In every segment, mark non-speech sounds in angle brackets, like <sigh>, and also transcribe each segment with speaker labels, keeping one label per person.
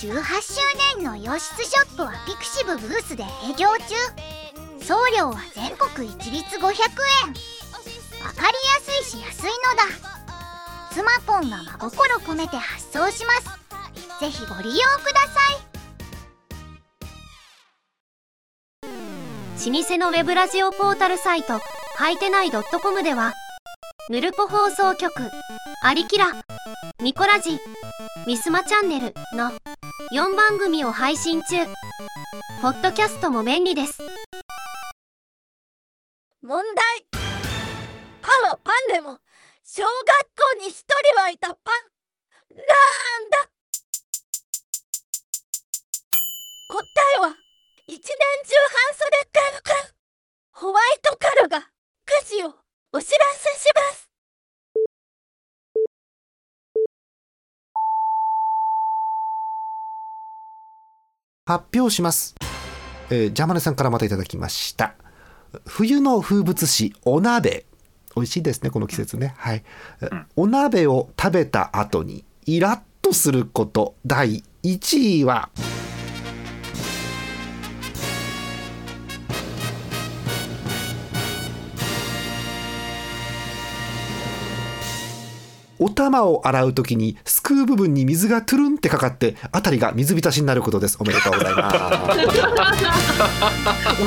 Speaker 1: 18周年の洋室ショップはピクシブブースで営業中。送料は全国一律500円。わかりやすいし安いのだ。スマポンが真心込めて発送します。ぜひご利用くださ
Speaker 2: い。老舗のウェブラジオポータルサイトはいてない .com ではヌルポ放送局アリキラミコラジミスマチャンネルの4番組を配信中。ポッドキャストも便利です。
Speaker 3: 問題。パンはパンでも小学校に一人はいたパン。なんだ。答えは一年中半袖カルカルホワイトカルがくじをお知らせします。
Speaker 4: 発表します。えー、ジャマネさんからまたいただきました。冬の風物詩、お鍋。美味しいですね、この季節ね。はい。お鍋を食べた後にイラッとすること、第1位は、お玉を洗うときにすくう部分に水がトゥルンってかかってあたりが水浸しになることです。おめでとうございます。<laughs>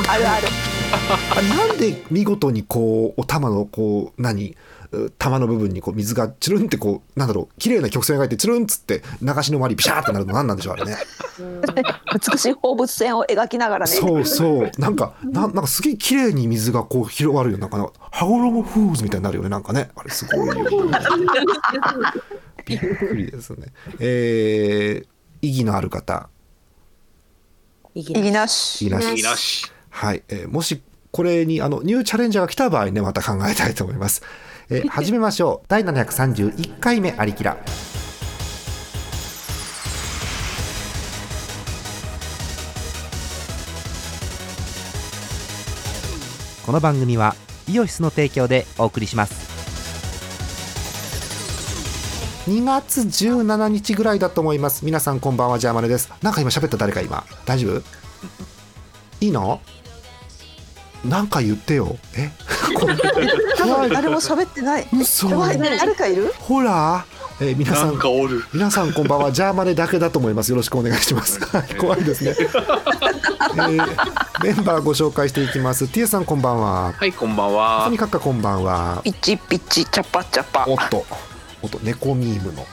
Speaker 5: あるある。
Speaker 4: あなんで見事にこうお玉のこう何？う玉の部分にこう水がチュルンってこうなんだろう綺麗な曲線描いてチュルンっつって流しの周りビシャーってなるの何なんでしょうあれね。
Speaker 5: 美しい放物線を描きながらね。
Speaker 4: そうそう。なんかななんかすげえ綺麗に水がこう広がるよなんかな羽衣フーズみたいになるよねなんかね。あれすごいよびっくりですね。えー、意義のある方。
Speaker 5: 意義なし。
Speaker 4: 意義なし。はい、えーもしこれにあのニューチャレンジャーが来た場合ねまた考えたいと思います、えー <laughs> 始めましょう。第731回目ありきら
Speaker 6: この番組はイオシスの提供でお送りします。
Speaker 4: 2月17日ぐらいだと思います。皆さんこんばんはジャーマネです。なんか今喋った誰か今。大丈夫？いいの？なんか言ってよ。え？これ
Speaker 5: 多分誰も喋ってない。
Speaker 4: 嘘。
Speaker 5: やばい誰かいる？
Speaker 4: ほら、えー皆さ
Speaker 7: なん。
Speaker 4: 皆さんこんばんは。<laughs> ジャーマネだけだと思います。よろしくお願いします。はい。怖いですね、<laughs> えーメンバーご紹介していきます。ティエさんこんばんは。
Speaker 7: はい、こんばんは。
Speaker 4: と。にかくこんばんは。
Speaker 5: ピッチピッチチャパチャパ。
Speaker 4: おっと。おっと。猫ミームの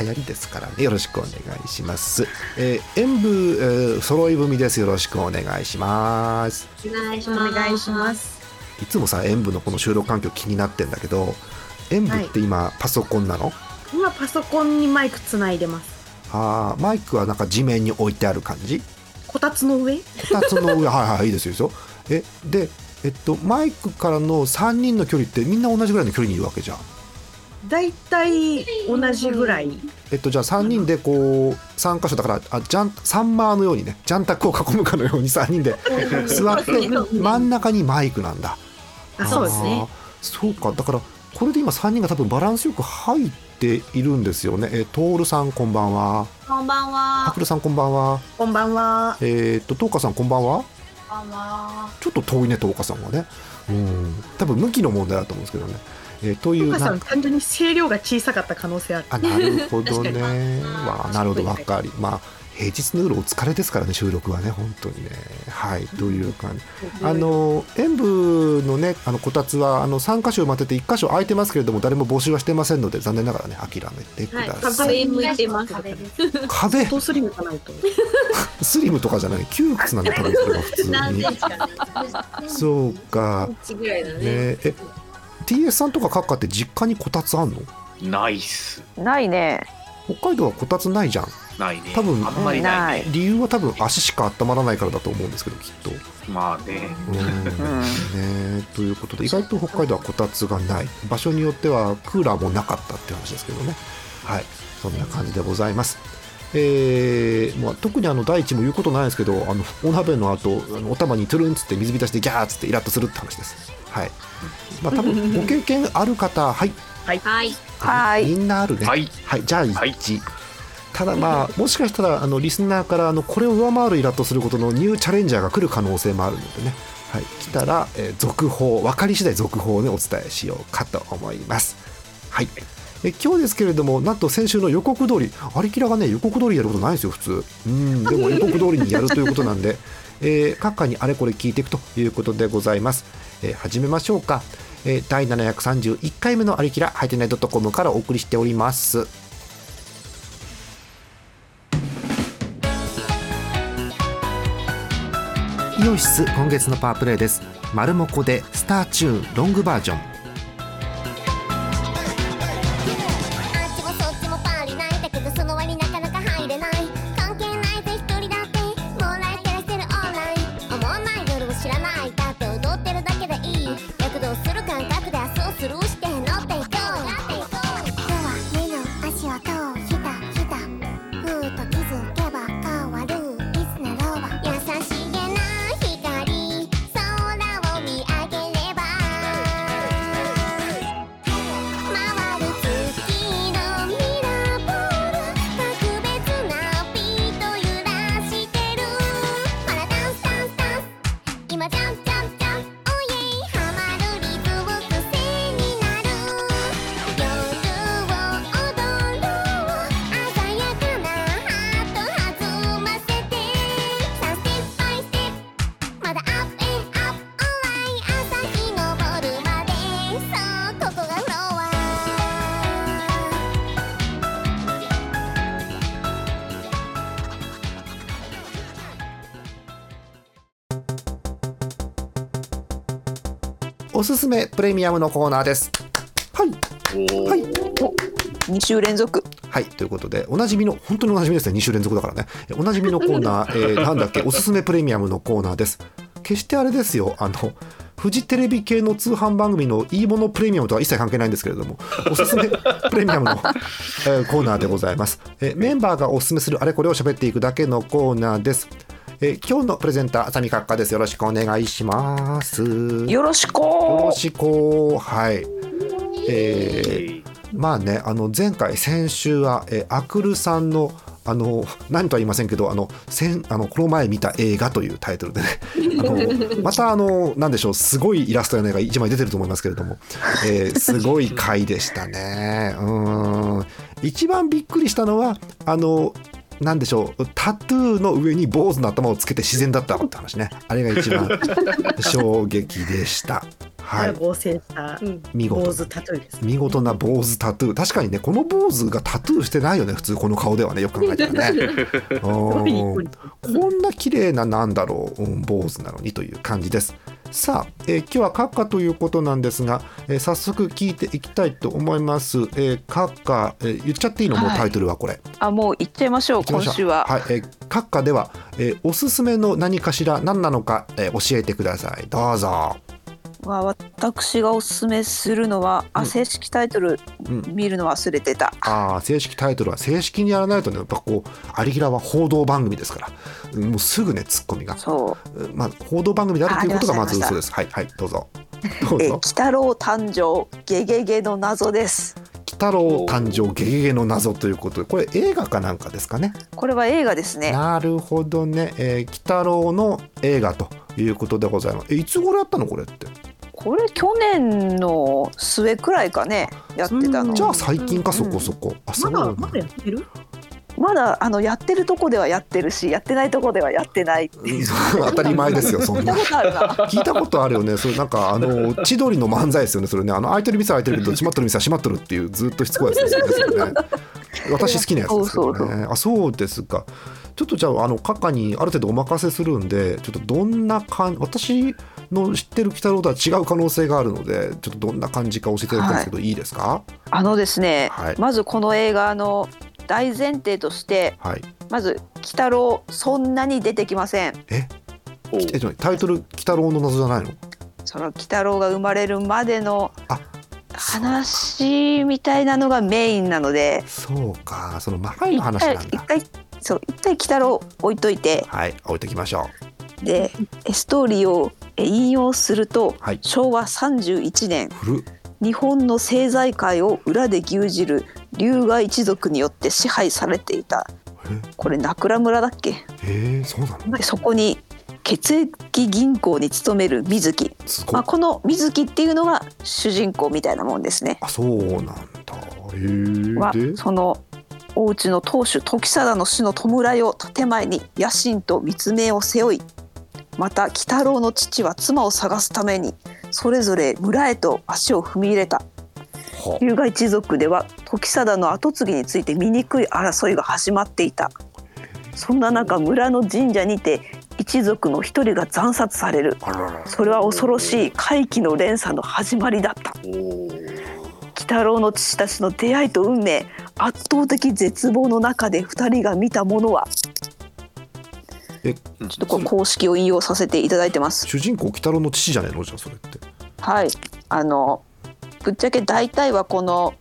Speaker 4: 流行りですからね。よろしくお願いします、えー演舞、えー揃い踏みです。よろしくお願いします。
Speaker 8: お願いします。お願いします。
Speaker 4: いつもさ演舞のこの収録環境気になってんだけど演舞って今、パソコンなの？
Speaker 8: 今パソコンにマイクつないでます。
Speaker 4: あーマイクはなんか地面に置いてある感じ？
Speaker 8: こたつの上？
Speaker 4: こたつの上？<laughs> はいはいいいですよいいですよ。えでえっとマイクからの3人の距離ってみんな同じぐらいの距離にいるわけじゃん
Speaker 8: だいたい同じぐらい。
Speaker 4: えっとじゃあ3人でこう3箇所だからあジャンサンマーのようにねジャンタクを囲むかのように3人で座って真ん中にマイクなんだ
Speaker 8: あ、そうですね。
Speaker 4: そうかだからこれで今3人が多分バランスよく入っているんですよねえトールさんこんばんは
Speaker 8: こんばん
Speaker 4: ハ
Speaker 8: は
Speaker 4: ク。ルさんこんばんは
Speaker 8: こんばんは。
Speaker 4: えーっとトーカさんこんばんは
Speaker 8: こんばんは。
Speaker 4: ちょっと遠いねトーカさんはねうん多分向きの問題だと思うんですけどね、えーという
Speaker 8: お母さ
Speaker 4: なん
Speaker 8: 単純に声量が小さかった可能性ある。
Speaker 4: あなるほどね。
Speaker 8: 確か
Speaker 4: わあなるほど。わかりまあ平日の夜お疲れですからね収録はね本当にね。はいという感じ。あの演舞のねあのこたつはあの3箇所埋まってて1箇所空いてますけれども誰も募集はしてませんので残念ながらね諦めてください、
Speaker 8: 向いてます。
Speaker 4: 壁
Speaker 8: トースリムかないと。<laughs>
Speaker 4: スリムとかじゃない。窮屈なんだ多分それは普通に。<laughs> そうか。
Speaker 8: ぐらいだ
Speaker 4: ねえ TS さんとかカッカって実家にこたつあんの？
Speaker 7: ナイス。
Speaker 5: ないね。
Speaker 4: 北海道はこたつないじゃん。
Speaker 7: ないね。
Speaker 4: 多分
Speaker 7: あんまりないね。
Speaker 4: 理由は多分足しか温まらないからだと思うんですけどきっと。
Speaker 7: まあね。
Speaker 4: うん。ねということで意外と北海道はこたつがない。場所によってはクーラーもなかったっていう話ですけどね。はい。そんな感じでございます。えーまあ、特にあの第一も言うことないですけどあのお鍋の後あのお玉にトゥルンっつって水浸しでギャーっつってイラッとするって話ですはい。まあ多分 <laughs> ご経験ある方はい。
Speaker 8: はい。はい。
Speaker 5: はい。
Speaker 4: みんなあるね。
Speaker 7: はい。
Speaker 4: はい、じゃあ1、
Speaker 7: はい。
Speaker 4: ただまあもしかしたらあのリスナーからあのこれを上回るイラッとすることのニューチャレンジャーが来る可能性もあるのでね、はい、来たら、えー続報分かり次第続報をねお伝えしようかと思います。はい。え今日ですけれどもなんと先週の予告通りアリキラがね予告通りやることないんですよ普通。うん。でも予告通りにやるということなんで、えー各家にあれこれ聞いていくということでございます、えー始めましょうか、えー第731回目のありきらハイテナイドットコムからお送りしております。イオシス今月のパワープレイです。マルモコでスターチューンロングバージョン。
Speaker 9: す
Speaker 4: すめプレミアムのコーナーです。はい。はい。
Speaker 5: 2週連続。
Speaker 4: はい。ということでおなじみの本当におなじみですね。2週連続だからね。えおなじみのコーナー、<laughs> えーなんだっけ？おすすめプレミアムのコーナーです。決してあれですよ。あのフジテレビ系の通販番組のいいものプレミアムとは一切関係ないんですけれどもおすすめプレミアムの、えーコーナーでございます、えーメンバーがおすすめするあれこれを喋っていくだけのコーナーですえー今日のプレゼンター、浅見閣下です。よろしくお願いします。よ
Speaker 5: よろしく
Speaker 4: ろしく。はい。えーまあね、あの前回先週は、えーアクルさんのあの何とは言いませんけどあの先あのこの前見た映画というタイトルでね <laughs> あのまたあのなんでしょうすごいイラストやの絵が一枚出てると思いますけれども、えーすごい回でしたねうん一番びっくりしたのはあのなんでしょうタトゥーの上に坊主の頭をつけて自然だったって話ね。あれが一番 <laughs> 衝撃でした。はい。
Speaker 8: 合成した
Speaker 4: 見事。
Speaker 8: 坊主タトゥーです。
Speaker 4: 見事な坊主タトゥー。確かにねこの坊主がタトゥーしてないよね普通この顔ではねよく考えたらね。<laughs> こんな綺麗ななんだろう、うん坊主なのにという感じですさあ、えー今日は閣下ということなんですが、えー早速聞いていきたいと思います、えー、閣下、えー言っちゃっていいの？もう
Speaker 5: はい。
Speaker 4: タイトルはこれ、
Speaker 5: あもう行っちゃいましょう
Speaker 4: 行きましょう。
Speaker 5: 今週は、
Speaker 4: はい、えー閣下では、えーおすすめの何かしら何なのか、えー教えてください。どうぞ
Speaker 5: まあ、私がおすすめするのは、
Speaker 4: うん。
Speaker 5: あ正式タイトル
Speaker 4: うん。
Speaker 5: 見るの忘れてた、
Speaker 4: あー正式タイトルは正式にやらないとねやっぱこうアリギラは報道番組ですからうんもうすぐねツッコミが、
Speaker 5: そう。
Speaker 4: うんまあ、報道番組であるということが
Speaker 5: ま
Speaker 4: ず嘘です。はいはいどうぞ。<laughs> どう
Speaker 5: え
Speaker 4: ぞ
Speaker 5: 鬼太郎誕生ゲゲゲの謎です。
Speaker 4: 鬼太郎誕生ゲゲゲの謎ということでこれ映画かなんかですかね？
Speaker 5: これは映画ですね。
Speaker 4: なるほどね、えー、鬼太郎の映画ということでございます。えいつ頃やったのこれって？
Speaker 5: これ去年の末くらいかねやってたの。
Speaker 4: じゃあ最近か
Speaker 5: うん
Speaker 4: そこ。そこ、あそう
Speaker 8: まだまだやってる？
Speaker 5: まだあのやってるとこではやってるしやってないとこではやってないってい
Speaker 4: 当たり前ですよそんな。
Speaker 5: 聞いたことあるな。
Speaker 4: 聞いたことあるよね。それなんかあの <laughs> 千鳥の漫才ですよねそれね。あの開いてる店は開いてるけど <laughs> 閉まってる店は閉まってるっていうずっとしつこいやつですよね。<laughs> 私好きなやつですけどねあそうですか。ちょっとじゃああの閣下にある程度お任せするんでちょっとどんな感私の知ってる鬼太郎とは違う可能性があるのでちょっとどんな感じか教えていただきたいんですけど、い、いですか？
Speaker 5: あのですね、
Speaker 4: はい。
Speaker 5: まずこの映画の大前提として
Speaker 4: はい。
Speaker 5: まず鬼太郎そんなに出てきません。
Speaker 4: え？
Speaker 7: お
Speaker 4: えタイトル「鬼太郎の謎」じゃないの？
Speaker 5: その鬼太郎が生まれるまでの
Speaker 4: あ
Speaker 5: 話みたいなのがメインなので。
Speaker 4: そうか。その前の話なんだ。
Speaker 5: 一回そう一回鬼太郎置いといて。
Speaker 4: はい置いときましょ
Speaker 5: でえストーリーをえ引用すると、
Speaker 4: はい。
Speaker 5: 昭和31年。
Speaker 4: う古っ
Speaker 5: 日本の政財界を裏で牛耳る龍河一族によって支配されていた。これ名倉村だっけ？
Speaker 4: へえそうなの？
Speaker 5: でそこに血液銀行に勤める水木、まあ、この水木っていうのが主人公みたいなもんですね。
Speaker 4: あそうなんだ。へ
Speaker 5: はそのお家の当主時貞の死の弔いを建前に野心と密命を背負いまた鬼太郎の父は妻を探すためにそれぞれ村へと足を踏み入れた。
Speaker 4: は
Speaker 5: 龍河一族では時貞の跡継ぎについて醜い争いが始まっていた。そんな中村の神社にて一族の一人が惨殺される。それは恐ろしい怪奇の連鎖の始まりだった。鬼太郎の父たちの出会いと運命圧倒的絶望の中で2人が見たものは
Speaker 4: え
Speaker 5: ちょっとこう公式を引用させていただいてます。
Speaker 4: 主人公鬼太郎の父じゃねえのじゃあそれって
Speaker 5: はいあのぶっちゃけ大体はこの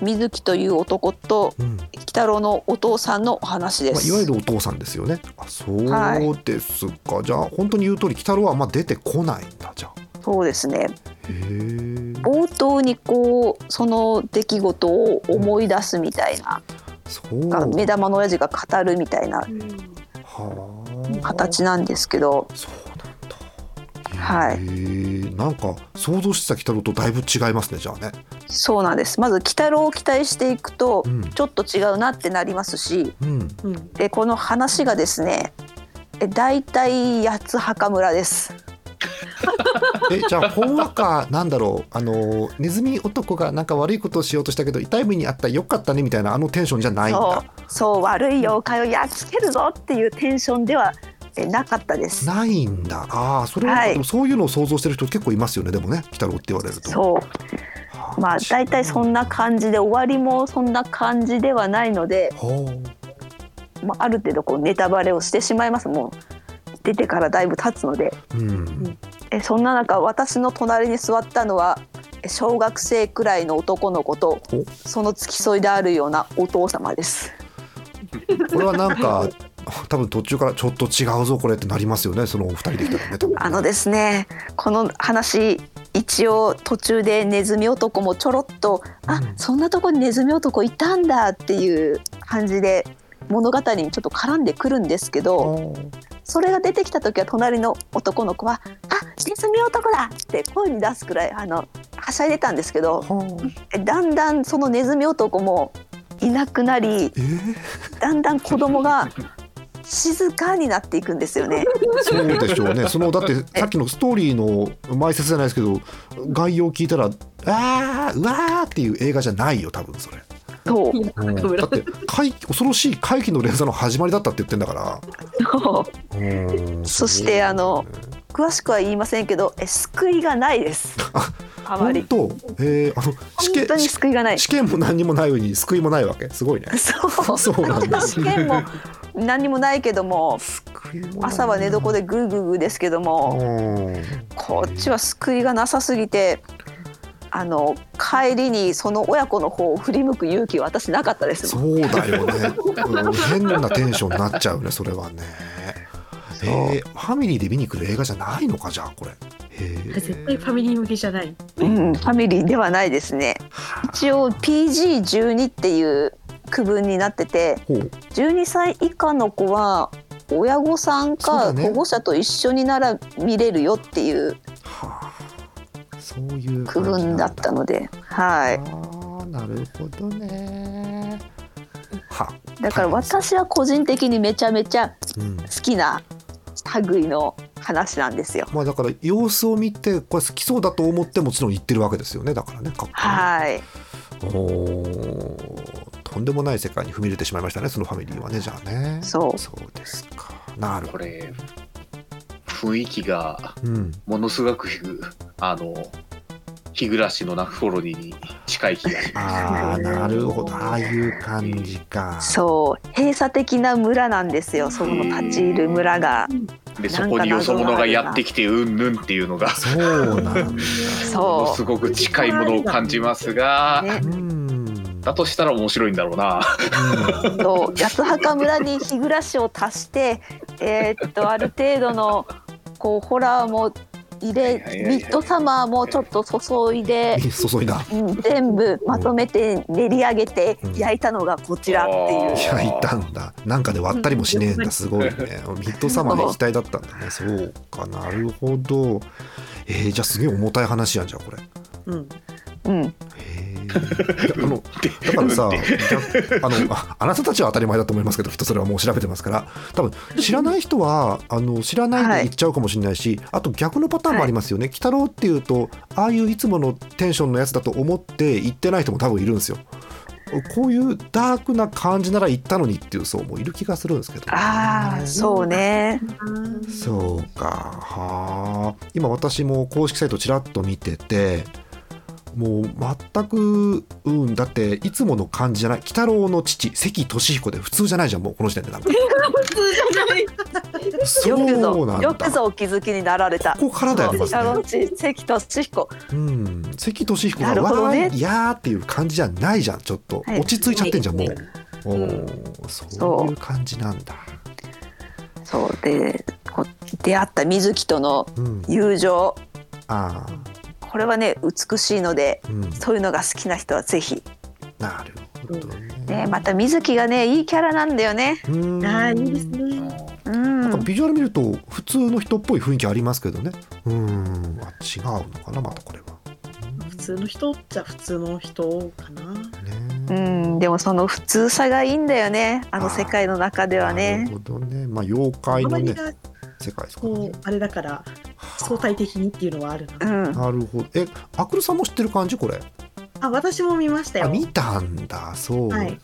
Speaker 5: 水木という男と
Speaker 4: うん
Speaker 5: 鬼太郎のお父さんのお話で
Speaker 4: まあ、
Speaker 5: す。
Speaker 4: いわゆるお父さんですよね。あ、そう
Speaker 5: はい
Speaker 4: ですか。じゃあ本当に言う通り、鬼太郎はあんま出てこないんだ。じゃあ。
Speaker 5: そうですね。冒頭にこうその出来事を思い出すみたいな、
Speaker 4: そう。
Speaker 5: が目玉の親父が語るみたいな
Speaker 4: はあ。
Speaker 5: 形なんですけど
Speaker 4: そうなんだ。
Speaker 5: はい。
Speaker 4: なんか想像してた鬼太郎とだいぶ違いますね。じゃあね。
Speaker 5: そうなんですまず鬼太郎を期待していくと
Speaker 4: うん
Speaker 5: ちょっと違うなってなりますし
Speaker 4: うん。
Speaker 8: うん
Speaker 5: でこの話がですねえ大体八つ墓村です。<laughs>
Speaker 4: え、じゃあほんわかなんだろう。あのネズミ男がなんか悪いことをしようとしたけど痛い目にあったよかったねみたいなあのテンションじゃないん
Speaker 5: そ
Speaker 4: だ。
Speaker 5: うそう悪い妖怪をやっつけるぞっていうテンションではえなかったです。
Speaker 4: ないんだ。ああ、それは、
Speaker 5: はい
Speaker 4: でもそういうのを想像してる人結構いますよね。でもね、鬼太郎って言われると。
Speaker 5: そう
Speaker 4: はあ
Speaker 5: まあ大体そんな感じで終わりもそんな感じではないので、
Speaker 4: は
Speaker 5: まあ、ある程度こうネタバレをしてしまいますもう出てからだいぶ経つので
Speaker 4: あ。うん。
Speaker 5: えそんな中私の隣に座ったのはえ小学生くらいの男の子と
Speaker 4: お
Speaker 5: その付き添いであるようなお父様です。
Speaker 4: これはなんか <laughs> 多分途中からちょっと違うぞこれってなりますよねそのお二人できたらね多分
Speaker 5: あのですねこの話一応途中でネズミ男もちょろっと、あ
Speaker 4: うん
Speaker 5: そんなとこにネズミ男いたんだっていう感じで物語にちょっと絡んでくるんですけどそれが出てきた時は隣の男の子は「あネズミ男だ!」って声に出すくらいあのはしゃいでたんですけどえだんだんそのネズミ男もいなくなり
Speaker 4: えー？
Speaker 5: だんだん子供が静かになっていくんですよね。
Speaker 4: そうでしょうね <laughs> そのだってさっきのストーリーの前説じゃないですけど概要聞いたら「あーうわー」っていう映画じゃないよ多分それ、
Speaker 5: そう。<laughs>
Speaker 4: うん。だって怪恐ろしい怪奇の連鎖の始まりだったって言ってんだから。
Speaker 5: そう。
Speaker 4: うん
Speaker 5: そしてあの詳しくは言いませんけどえ救いがないです。<laughs> あまり。
Speaker 4: 本当？えー、あの試
Speaker 5: 本当に
Speaker 4: 験
Speaker 5: 救いがない。
Speaker 4: 試験も何にもない上に救いもないわけ？すごいね。
Speaker 5: そう。<laughs>
Speaker 4: そうなんだ。
Speaker 5: 試験も何にもないけども朝は寝床でグーグーグーですけども
Speaker 4: うん。
Speaker 5: こっちは救いがなさすぎてあの帰りにその親子の方を振り向く勇気は私なかったです。もん
Speaker 4: そうだよね、うん変なテンションになっちゃうねそれはね。えー、ファミリーで見に来る映画じゃないのかじゃあこれ。
Speaker 8: 絶対ファミリー向けじゃない。
Speaker 5: うん、ファミリーではないですね。一応 PG12 っていう区分になってて
Speaker 4: ほう。
Speaker 5: 12歳以下の子は親御さんか保護者と一緒になら見れるよっていう
Speaker 4: はあそういう
Speaker 5: 区分だったので、はい。
Speaker 4: あーなるほどね。は
Speaker 5: だから私は個人的にめちゃめちゃ
Speaker 4: うん。
Speaker 5: 好きな類の話なんですよ。
Speaker 4: まあだから様子を見てこれ好きそうだと思ってもちろん言ってるわけですよね。だからねかっこいい。
Speaker 5: はい。
Speaker 4: おー。とんでもない世界に踏み入れてしまいましたねそのファミリーはねじゃあね。
Speaker 5: そう。
Speaker 4: そうですか。なるほど。
Speaker 7: これ雰囲気が
Speaker 4: うん。
Speaker 7: ものすごくあの日暮らしの泣く頃に近い気がします。
Speaker 4: ああなるほど。ああいう感じか。
Speaker 5: そう閉鎖的な村なんですよ。その立ち入る村が。
Speaker 7: でそこによそ者がやってきてうんぬんっていうのが。
Speaker 4: そうなんだ。
Speaker 5: そ
Speaker 7: すごく近いものを感じますが、だとしたら面白いんだろうな。
Speaker 5: そう八幡村に日暮らしを足して、えーっとある程度のこうホラーも入れ、ミッドサマーもちょっと注いで、<laughs>
Speaker 4: 注いだ。
Speaker 5: うん、全部まとめて練り上げて
Speaker 4: うん。
Speaker 5: 焼いたのがこちらっていう。
Speaker 4: 焼いたんだ。なんかで割ったりもしねえんだ。すごいね。ミッドサマーの液体だったんだね。そう。か。なるほど。えー、じゃあすげえ重たい話やんじゃんこれ。
Speaker 8: うん。
Speaker 5: うん、
Speaker 4: へえあのだからさ逆あのああなたたちは当たり前だと思いますけどきっとそれはもう調べてますから。多分知らない人はあの知らないで言っちゃうかもしれないし、あと逆のパターンもありますよね。鬼太郎っていうとああいういつものテンションのやつだと思って言ってない人も多分いるんですよ。こういうダークな感じなら言ったのにっていう層もいる気がするんですけど、
Speaker 5: ああそうね。
Speaker 4: そうか。はあ今私も公式サイトちらっと見ててもう全くうんだっていつもの感じじゃない。鬼太郎の父関俊彦で普通じゃないじゃんもうこの時点でなんか。
Speaker 8: 普通じゃない。
Speaker 4: そう
Speaker 5: よく
Speaker 4: なんだ
Speaker 5: ぞよくぞお気づきになられた。
Speaker 4: ここからだよねまず
Speaker 5: シャロン
Speaker 4: ね
Speaker 5: チ関俊彦。
Speaker 4: うん関俊彦が
Speaker 5: なるほどね。
Speaker 4: わーいやーっていう感じじゃないじゃんちょっと。
Speaker 5: はい。
Speaker 4: 落ち着いちゃってんじゃんもう、お
Speaker 8: うん。
Speaker 4: ーそういう感じなんだ。
Speaker 5: そう。でこ出会った水木との
Speaker 4: うん。
Speaker 5: 友情。
Speaker 4: あ
Speaker 5: これはね美しいので
Speaker 4: あうん
Speaker 5: そういうのが好きな人はぜひ。
Speaker 4: なるほどね
Speaker 5: ねまた水木がねいいキャラなんだよね。
Speaker 4: うん
Speaker 8: ああいいですね。
Speaker 5: うん。
Speaker 4: なんかビジュアル見ると普通の人っぽい雰囲気ありますけどねうんあ違うのかなまたこれは
Speaker 8: 普通の人っちゃ普通の人かな。
Speaker 5: う
Speaker 4: ね
Speaker 5: んでもその普通さがいいんだよねあの世界の中では
Speaker 4: なる
Speaker 5: ね。
Speaker 4: ほどねまあ妖怪のね世界ですからね
Speaker 8: あれだから相対的にっていうのはあるな。
Speaker 5: うん。
Speaker 4: なるほど。えアクルさんも知ってる感じ？これ。
Speaker 8: あ私も見ましたよ。
Speaker 4: あ見たんだ。そうか、
Speaker 8: はい。鬼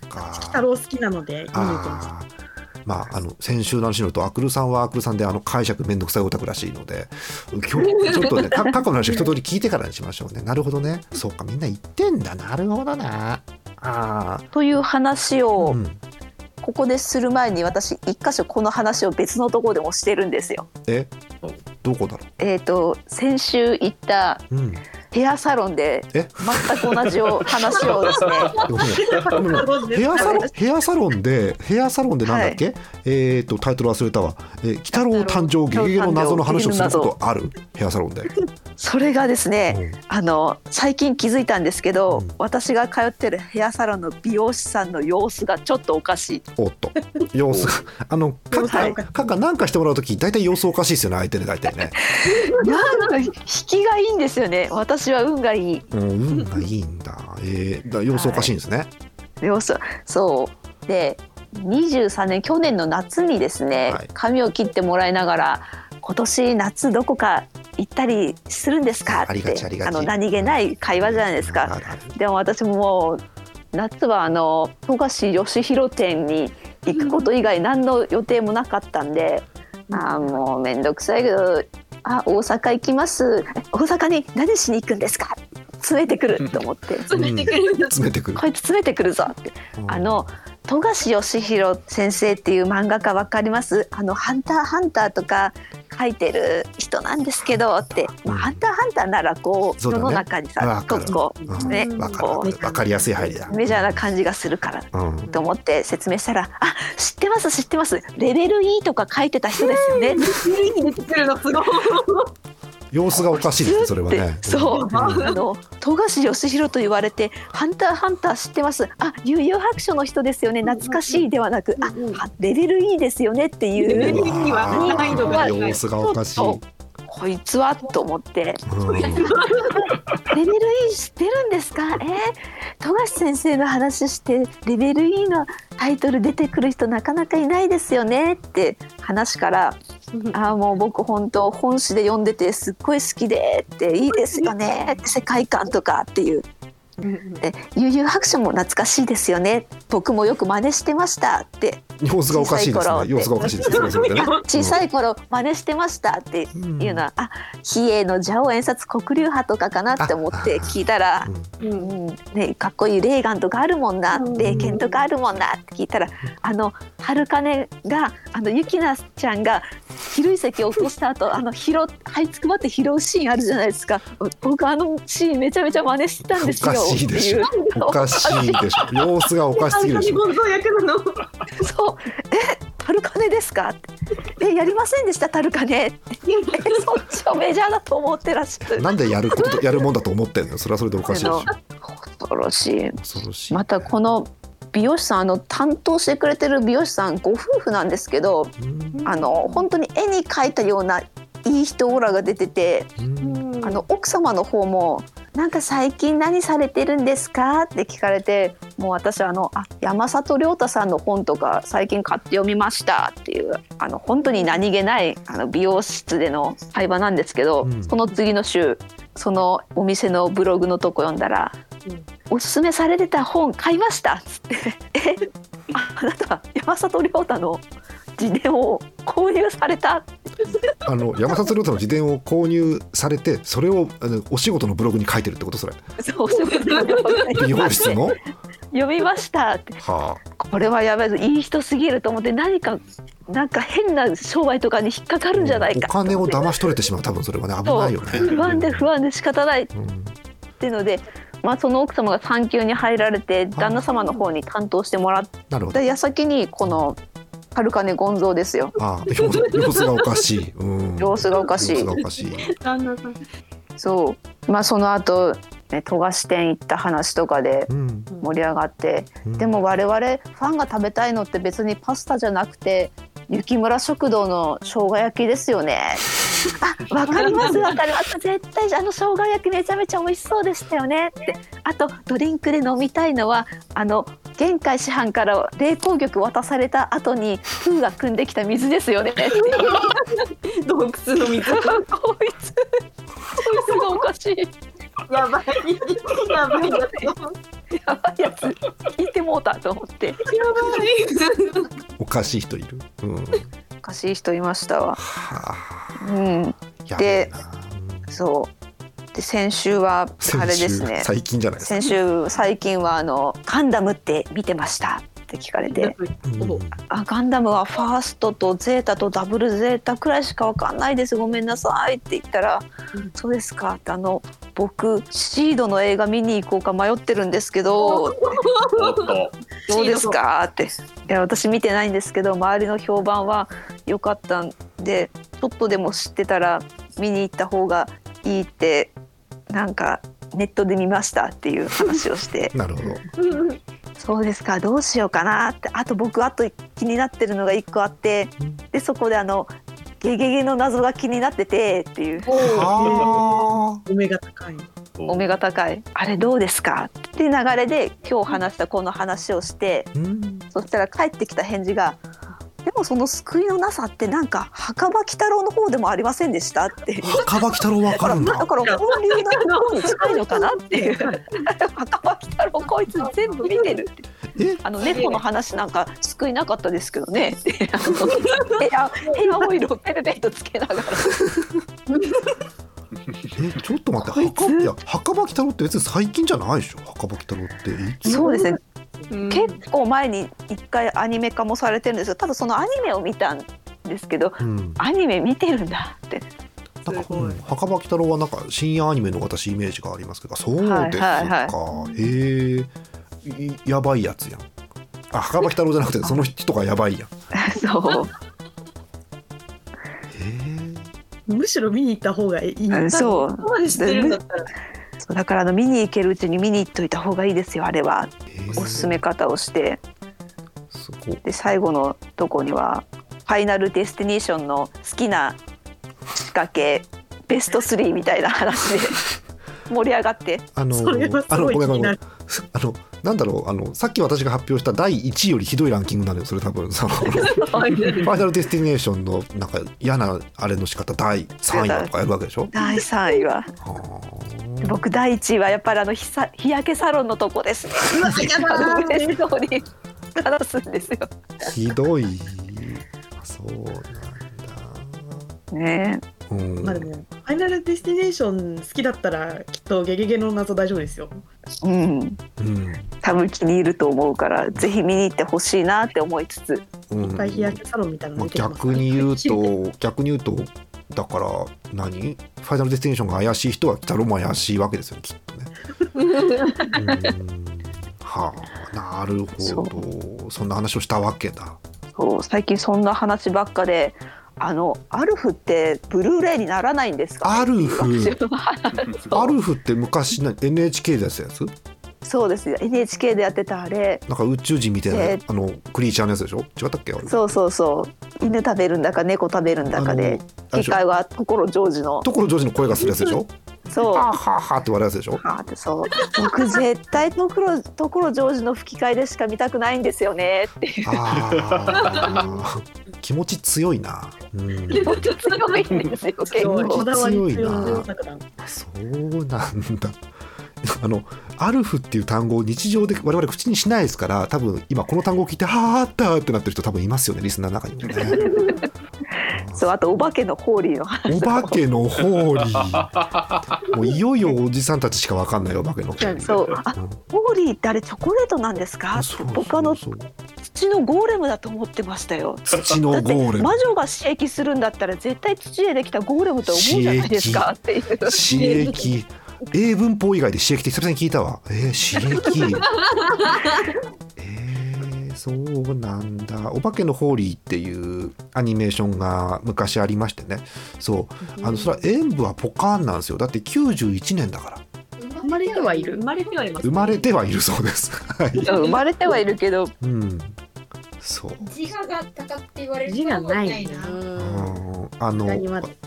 Speaker 8: 太郎好きなので見に行きました。
Speaker 4: まあ、あの先週の話によるとアクルさんはアクルさんであの解釈めんどくさいオタクらしいので今日ちょっとね <laughs> か過去の話を一通り聞いてからにしましょうね。なるほどね。そうか。みんな言ってんだ。なるほどな。あ
Speaker 5: という話
Speaker 4: あ、
Speaker 5: を
Speaker 4: うん、
Speaker 5: ここでする前に私一箇所この話を別のところでもしてるんですよ。
Speaker 4: え？どこだろ
Speaker 5: えっ、と先週行ったヘアサロンで
Speaker 4: え？
Speaker 5: 全く同じお話をですね。<laughs>
Speaker 4: ヘアサロン？<laughs> ヘアサロンでヘアサロンでなんだっけ、えっ、とタイトル忘れたわ「えー、鬼太郎誕生ゲゲゲの謎」の話をすることある？ヘアサロンで。
Speaker 5: それがですね
Speaker 4: うん。
Speaker 5: あの最近気づいたんですけど、
Speaker 4: うん。
Speaker 5: 私が通ってるヘアサロンの美容師さんの様子がちょっとおかしい。
Speaker 4: おっと。様子があのカッ
Speaker 8: はい
Speaker 4: カカッカなんかしてもらう時大体様子おかしいですよね相手ね大体ね。
Speaker 5: なんか引きがいいんですよね。私は運がいい。
Speaker 4: うん運がいいんだ。えー、だ様子おかしいんですね。
Speaker 5: 様子そう。で23年去年の夏にですね、
Speaker 4: はい。
Speaker 5: 髪を切ってもらいながら今年夏どこか行ったりするんですか？って
Speaker 4: ちあ
Speaker 5: の何気ない会話じゃないですか。でも私ももう夏はあの富樫義弘店に行くこと以外何の予定もなかったんで、あーもうめんどくさいけどあ大阪行きます。え大阪に何しに行くんですか？詰めてくると思って。
Speaker 8: 詰めてくる。
Speaker 4: 詰めてくる。
Speaker 5: こ。いつ詰めてくるぞって。
Speaker 4: うん。
Speaker 5: あの富樫義弘先生っていう漫画家わかります？あの「ハンターハンター」とか書いてる人なんですけどって「まあハンターハンター」ならこう世の中に
Speaker 4: わかる
Speaker 5: さこう
Speaker 4: うん。
Speaker 5: ね
Speaker 4: わかる。わ
Speaker 5: こ
Speaker 4: かるわかりやすい入りだ。
Speaker 5: う。メジャーな感じがするから
Speaker 4: うん。
Speaker 5: と思って説明したら「あ知ってます知ってます。レベル E とか書いてた人ですよね」
Speaker 8: 出てくるのすごい。
Speaker 4: 様子がおかしいですねそれはね。
Speaker 5: そう、
Speaker 4: ん。
Speaker 5: あの富樫義弘と言われて「ハンターハンター知ってます？あ悠々白書の人ですよね。懐かしい」ではなく「あはレベル E ですよね」っていう。
Speaker 8: レベル E には難易度が
Speaker 4: うわ様子がおかしい。
Speaker 5: こいつはと思って。
Speaker 4: うん。
Speaker 5: レベル E 知ってるんですか？えー、富樫先生の話してレベル E のタイトル出てくる人なかなかいないですよねって話からああもう僕本当本誌で読んでてすっごい好きでっていいですよねって世界観とかっていう。<laughs> で悠々白書も懐かしいですよね。僕もよく真似してました。って。
Speaker 4: 様子がおかしいですね。がおかしいですね。<laughs>
Speaker 5: 小さい頃真似してました。っていうのは、あ比叡の蛇王演札黒竜派とかかなって思って聞いたら
Speaker 4: うん。
Speaker 5: うんね、かっこいいレーガンとかあるもんな。霊剣とかあるもんな。って聞いたらあの春金があのゆきなちゃんが昼遺跡を落とした後あの拾っ這いつくばって拾うシーンあるじゃないですか。僕あのシーンめちゃめちゃ真似してたんですよ
Speaker 4: しいでしょ。おかしいでしょ。様子がおかしすぎるでしょ。
Speaker 8: 本当役なの？
Speaker 5: そう。え春金ですか？えやりませんでした？タルカねってえそっちをメジャーだと思ってらっしゃる。
Speaker 4: なんでやることやるもんだと思ってんの？それはそれでおかしいし
Speaker 5: けど恐ろしい
Speaker 4: 恐ろしい。
Speaker 5: またこの美容師さんあの担当してくれてる美容師さんご夫婦なんですけど
Speaker 4: うん。
Speaker 5: あの本当に絵に描いたようないい人オーラが出てて
Speaker 4: うん。
Speaker 5: あの奥様の方も「なんか最近何されてるんですか?」って聞かれてもう私あのあ山里亮太さんの本とか最近買って読みましたっていうあの本当に何気ないあの美容室での会話なんですけど、
Speaker 4: うん。
Speaker 5: その次の週そのお店のブログのとこ読んだら「おすすめされてた本買いました」っつって「えああなた山里亮太の自伝を購入された?」
Speaker 4: あの山里亮太の自伝を購入されてそれをあのお仕事のブログに書いてるってこと？それ。
Speaker 5: そうそう
Speaker 4: 美容室の？
Speaker 5: 読みました。って
Speaker 4: は
Speaker 5: これはやばいぞ。いい人すぎると思って何かなんか変な商売とかに引っかかるんじゃないか。
Speaker 4: お金を騙し取れてしまう。多分それはね危ないよね。
Speaker 5: 不安で不安で仕方ないっ
Speaker 4: うん。
Speaker 5: ていうので、まあ、その奥様が産休に入られて旦那様の方に担当してもらった矢先にこのカルカネゴンゾーですよ。
Speaker 4: ああ様子がおかしい、うん、
Speaker 5: 様子がおかしい。
Speaker 4: 様子がおかしい。
Speaker 8: 旦那さん
Speaker 5: そう。まあその後ね富樫店行った話とかで
Speaker 4: うん。
Speaker 5: 盛り上がって
Speaker 4: うん。
Speaker 5: でも我々ファンが食べたいのって別にパスタじゃなくて雪村食堂の生姜焼きですよね。あ、わかりますわかります。絶対あの生姜焼きめちゃめちゃ美味しそうでしたよね。って。あとドリンクで飲みたいのはあの玄海師範から霊光玉渡された後に風が汲んできた水ですよね。<laughs>
Speaker 8: 洞窟の水 <laughs>
Speaker 5: こいつ、こいつがおかしい。
Speaker 8: やばいやばいや
Speaker 5: やばいやつ聞いてもうたと思って。
Speaker 4: おかしい人いる、うん、
Speaker 5: おかしい人いましたわ。
Speaker 4: はあ
Speaker 5: うん。
Speaker 4: やべえな
Speaker 5: そう。で先週はあれですね。
Speaker 4: 最近じゃないですか。
Speaker 5: 先週最近はあのガンダムって見てましたって聞かれて、
Speaker 4: うん。
Speaker 5: あガンダムはファーストとゼータとダブルゼータくらいしかわかんないです。ごめんなさいって言ったら、
Speaker 8: うん。
Speaker 5: そうですかってあの僕シードの映画見に行こうか迷ってるんですけど
Speaker 7: おっと。
Speaker 5: どうですかって。いや私見てないんですけど周りの評判は良かったんでちょっとでも知ってたら見に行った方がいいってなんかネットで見ましたっていう話をして。<laughs>
Speaker 4: なるほど。
Speaker 5: そうですかどうしようかなって。あと僕あと気になってるのが一個あって。でそこであの「ゲゲゲの謎が気になってて」っていう。
Speaker 4: あ。
Speaker 8: お目が高い。
Speaker 5: お目が高い。あれどうですかって流れで今日話したこの話をして。
Speaker 4: ーうん。
Speaker 5: そしたら帰ってきた返事が「でもその救いのなさってなんか墓場鬼太郎の方でもありませんでした」って。
Speaker 4: 墓場鬼太郎わかるんだ。
Speaker 5: だから本流の方に近いのかなっていう。墓場鬼太郎こいつ全部見てるって。
Speaker 4: え？
Speaker 5: あの猫の話なんか救いなかったですけどね。ヘアヘアオイルをペルペットつけながら。
Speaker 4: えちょっと待って墓いや墓場鬼太郎って別に最近じゃないでしょ？墓場鬼太郎って。いつ？
Speaker 5: そうですね。
Speaker 8: うん
Speaker 5: 結構前に一回アニメ化もされてるんですよ。ただそのアニメを見たんですけど
Speaker 4: うん、
Speaker 5: アニメ見てるんだって。
Speaker 4: なんか、うん。墓場鬼太郎はなんか深夜アニメの私イメージがありますけどそうですか、
Speaker 5: はいはい
Speaker 4: へえ。いやばいやつやん。あ墓場鬼太郎じゃなくて <laughs> その人がやばいやん。
Speaker 5: そう。
Speaker 4: へえ。
Speaker 8: むしろ見に行った方がいい。
Speaker 5: うんそう。
Speaker 8: ここまで知ってるんだったら
Speaker 5: そうだからあの見に行けるうちに見に行っといた方がいいですよあれは。おすすめ方をして。で最後のとこには「ファイナルデスティネーション」の好きな仕掛けベスト3みたいな話で盛り上がって。
Speaker 4: あの
Speaker 8: それはす
Speaker 4: あの
Speaker 8: ごい気になる。
Speaker 4: ごめんごめん。あのなんだろうあのさっき私が発表した第1位よりひどいランキングなのよそれ多分。<laughs> そのファイナルデスティネーションのなんか嫌なあれの仕方第3位だとかやるわけでしょ？
Speaker 5: 第3位は。僕第1位はやっぱりあの日さ日焼けサロンのとこです。ねあの嬉しそうに話すんですよ
Speaker 4: あひどい。あそうなんだ。
Speaker 5: ね。
Speaker 4: うん。
Speaker 8: まあでもファイナルディスティネーション好きだったらきっとゲゲゲの謎大丈夫ですよ
Speaker 5: うん。
Speaker 4: うん。
Speaker 5: 多分気に入ると思うからぜひ見に行ってほしいなって思いつつ。
Speaker 4: うん。
Speaker 8: いっぱい日焼けサロンみたいな
Speaker 4: 逆に言うと <laughs> 逆に言うとだから何？ファイナルデスティネーションが怪しい人は北ロも怪しいわけですよきっとね。うん。はあなるほど。そんな話をしたわけだ。
Speaker 5: そう最近そんな話ばっかであのアルフってブルーレイにならないんですか？
Speaker 4: アルフ。<laughs> アルフって昔な NHK でやってたやつ？
Speaker 5: そうです。よ NHK でやってたあれ。
Speaker 4: なんか宇宙人みたいな、
Speaker 5: え
Speaker 4: あのクリーチャーのやつでしょ？違ったっけ？
Speaker 5: そうそうそう。犬食べるんだか猫食べるんだかで
Speaker 4: あのあれでしょ？
Speaker 5: 機械は所ジョージの。
Speaker 4: 所ジョージの声がするやつでしょ？
Speaker 5: そう。
Speaker 4: はあはあはあって笑うやつでしょ？
Speaker 5: はあってそう。僕絶対所所ジョージの吹き替えでしか見たくないんですよね。っていう。<laughs>
Speaker 4: 気持ち強いな、うん、
Speaker 5: 気持ち強いんですよ結
Speaker 8: そう
Speaker 5: 構。
Speaker 8: こだわり強い
Speaker 4: な。そうなんだ。<laughs> あのアルフっていう単語を日常で我々口にしないですから多分今この単語を聞いて「はああった!」ってなってる人多分いますよねリスナーの中にもね。<laughs>
Speaker 5: そうあとお化けのホーリーの話
Speaker 4: お化けのホーリー。<laughs> もういよいよおじさんたちしかわかんないお化けのホーリー。
Speaker 5: そう。あ
Speaker 4: うん。
Speaker 5: ホーリーってあれチョコレートなんですか？
Speaker 4: そう
Speaker 5: 僕あの土のゴーレムだと思ってましたよ。
Speaker 4: 土のゴーレム。
Speaker 5: 魔女が刺激するんだったら絶対土でできたゴーレムと思うじゃないですか。っていう。
Speaker 4: 刺激。英文法以外で刺激って久々に聞いたわ。えー、刺激。<laughs> えー、そうなんだ。お化けのホーリーっていうアニメーションが昔ありましてね。そう。あのそれは演舞はポカーンなんですよ。だって91年だから。
Speaker 8: 生まれてはいる。生まれてはいます
Speaker 4: 生まれてはいるそうです。はい。
Speaker 5: 生まれてはいるけど。
Speaker 4: うんそう。
Speaker 10: 自我が高って言われると
Speaker 8: 字がない
Speaker 10: な。
Speaker 4: うん。あの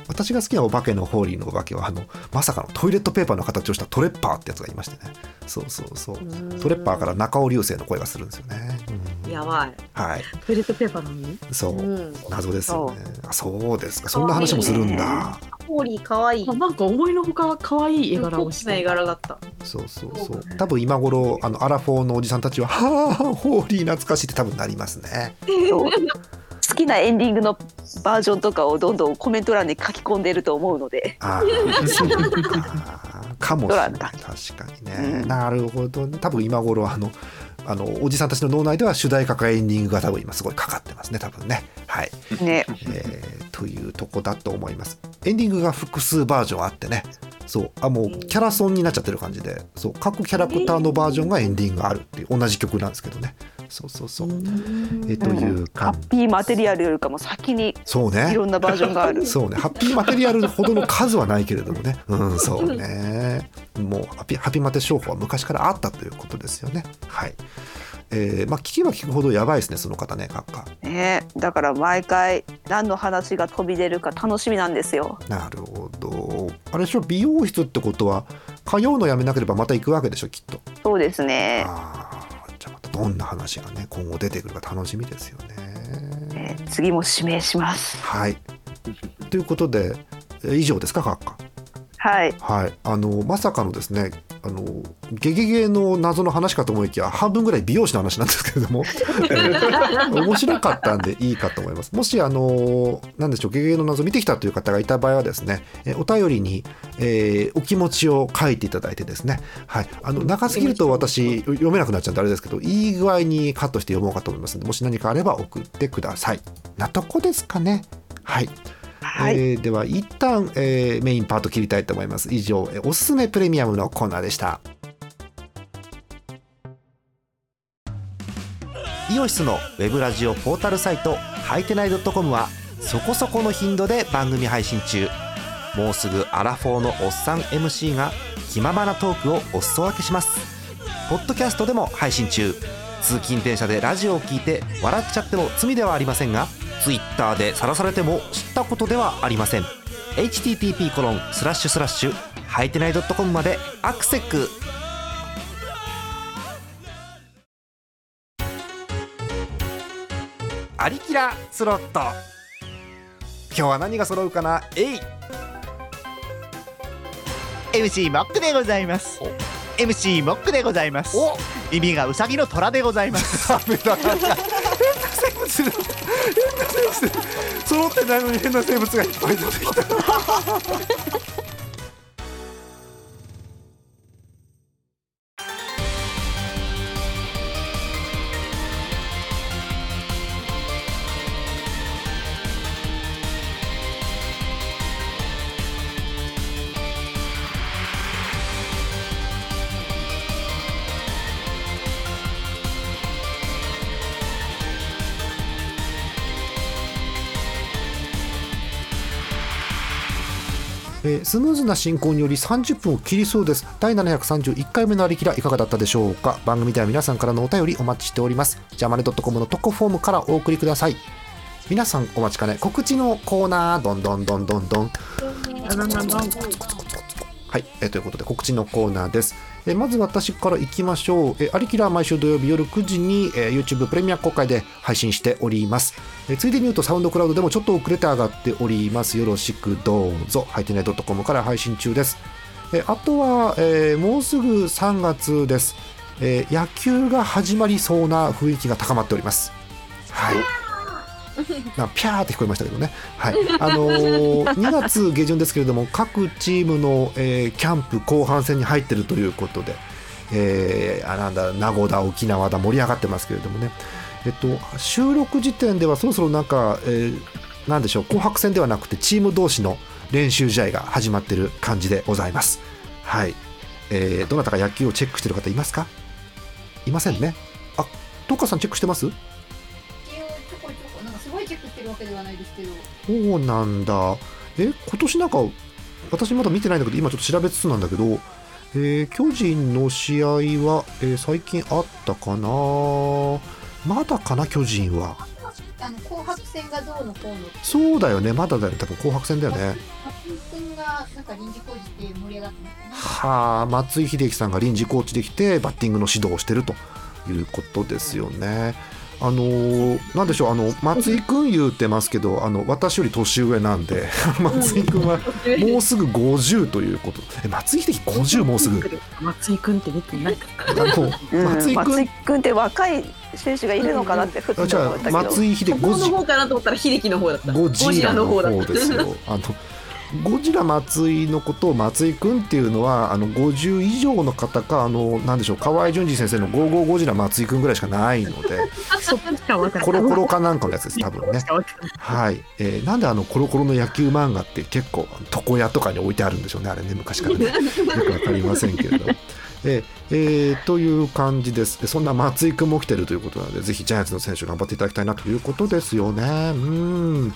Speaker 4: 私が好きなお化けのホーリーのお化けはあのまさかのトイレットペーパーの形をしたトレッパーってやつがいましてね。そうそうそう。トレッパーから中尾流星の声がするんですよね、うん。
Speaker 8: やばい。
Speaker 4: はい。
Speaker 8: トイレットペーパーなのに
Speaker 4: そう、
Speaker 8: うん。
Speaker 4: 謎ですよね。あそうですか。そんな話もするんだ
Speaker 11: ホーリーかわい。い
Speaker 8: あなんか思いのほか可愛い絵柄をして
Speaker 11: ポップな絵柄だった。
Speaker 4: そうそうそう。多分今頃あのアラフォーのおじさんたちは「<laughs> はあホーリー懐かしい」って多分なりますね。
Speaker 5: 好きなエンディングのバージョンとかをどんどんコメント欄に書き込んでいると思うので。
Speaker 4: ああそうかかもしれない確かにね、なるほどね。多分今頃あのあのおじさんたちの脳内では主題歌かエンディングが多分今すごいかかってますね多分ね。はい、
Speaker 5: ね。
Speaker 4: えーというとこだと思います。エンディングが複数バージョンあってね。そう。あもうキャラソンになっちゃってる感じで。そう。各キャラクターのバージョンがエンディングがあるっていう同じ曲なんですけどね。そうそうそう、えーという
Speaker 5: ハ
Speaker 4: 感じ。
Speaker 5: ッピーマテリアルよりかも先に
Speaker 4: そうね。
Speaker 5: いろんなバージョンがある。<laughs>
Speaker 4: そうね。ハッピーマテリアルほどの数はないけれどもね。うんそうね。もうハッピーハッピーマテ商法は昔からあったということですよね。はいえーまあ聞けば聞くほどやばいですねその方ね閣下。
Speaker 5: ねだから毎回何の話が飛び出るか楽しみなんですよ。
Speaker 4: なるほど。あれでしょ美容室ってことは通うのやめなければまた行くわけでしょきっと。
Speaker 5: そうですね。
Speaker 4: じゃあまたどんな話がね今後出てくるか楽しみですよね。
Speaker 5: 次も指名します。
Speaker 4: はい。ということでえー以上ですか閣下
Speaker 5: はい。
Speaker 4: はい、あのまさかのですねあのゲゲゲの謎の話かと思いきや半分ぐらい美容師の話なんですけれども <laughs> 面白かったんでいいかと思います。もしあのなんでしょうゲゲゲの謎見てきたという方がいた場合はですねえお便りに、えーお気持ちを書いていただいてですね、はい、あの長すぎると私読めなくなっちゃうんであれですけどいい具合にカットして読もうかと思いますのでもし何かあれば送ってください。なとこですかね。はいえーでは一旦、えーメインパート切りたいと思います。以上、えーおすすめプレミアムのコーナーでした。イオシスのウェブラジオポータルサイトはいてない .com はそこそこの頻度で番組配信中。もうすぐアラフォーのおっさん MC が気ままなトークをお裾分けします。ポッドキャストでも配信中。通勤電車でラジオを聞いて笑っちゃっても罪ではありませんが Twitter で晒されても知ったことではありません。http コロンスラッシュスラッシュはいてない .com までアクセックアリキラスロット。今日は何が揃うかな？えい。
Speaker 12: MC モックでございます。MC モックでございます。耳がウサギの虎でございます <laughs>
Speaker 4: な生物変な生物揃ってないのに変な生物がいっぱい出てきた。えースムーズな進行により30分を切りそうです。第731回目のありきらいかがだったでしょうか？番組では皆さんからのお便りお待ちしております。ジャマネドットコムの特攻フォームからお送りください。皆さんお待ちかね。告知のコーナー。どん。どんどんどんどん。はい、えーということで告知のコーナーです。えまず私からいきましょう。えー、アリキラは毎週土曜日夜9時に、えー YouTube プレミア公開で配信しております。えついでに言うとサウンドクラウドでもちょっと遅れて上がっております。よろしくどうぞ。はいてない .com から配信中です。えあとは、えーもうすぐ3月です、えー野球が始まりそうな雰囲気が高まっております。はい。なピャーって聞こえましたけどね、はい。あのー <laughs> 2月下旬ですけれども各チームの、えーキャンプ後半戦に入ってるということで、えーあなんだ名護だ沖縄だ盛り上がってますけれどもね、えっと、収録時点ではそろそろなんか、えーなんでしょう紅白戦ではなくてチーム同士の練習試合が始まってる感じでございます。はい。えーどなたか野球をチェックしてる方いますか？いませんね。あ、トカさんチェックしてます？
Speaker 10: チェックしてるわけではないですけど
Speaker 4: そうなんだ。え、今年なんか、私まだ見てないんだけど、今ちょっと調べつつなんだけど、えー巨人の試合は、えー最近あったかな？まだかな、巨人は。
Speaker 10: あの紅白戦がどうのこうの
Speaker 4: そうだよね、まだだよね、多分紅白戦だよね。
Speaker 10: 松井君がなんか臨時工事で盛り上がってますね
Speaker 4: はあ、松井秀喜さんが臨時コーチできて、バッティングの指導をしてるということですよね。あのーなんでしょう、あの松井君言うてますけど、あの私より年上なんで、<laughs> 松井君はもうすぐ50ということ。え、松井秀喜50もうすぐ？
Speaker 8: 松井君って出てない
Speaker 4: あの
Speaker 5: うん。
Speaker 4: 松井君
Speaker 5: って若い選手がいるのかなってふっと
Speaker 4: あじゃあ
Speaker 5: 思ったけど。
Speaker 4: 松井秀喜
Speaker 8: の
Speaker 4: ゴ
Speaker 8: 方かなと思ったら秀樹の方だった。
Speaker 4: ジゴジラの方
Speaker 8: だ
Speaker 4: ですよ。あのゴジラ松井のことを松井君っていうのはあの50以上の方かあのなんでしょう河合淳二先生の55ゴジラ松井君ぐらいしかないので <laughs> コロコロかなんかのやつです多分ね。はい、えーなんであのコロコロの野球漫画って結構床屋とかに置いてあるんでしょうねあれね昔からね。よくわかりませんけれど。えーえーという感じです。でそんな松井君も来てるということなのでぜひジャイアンツの選手頑張っていただきたいなということですよね。うん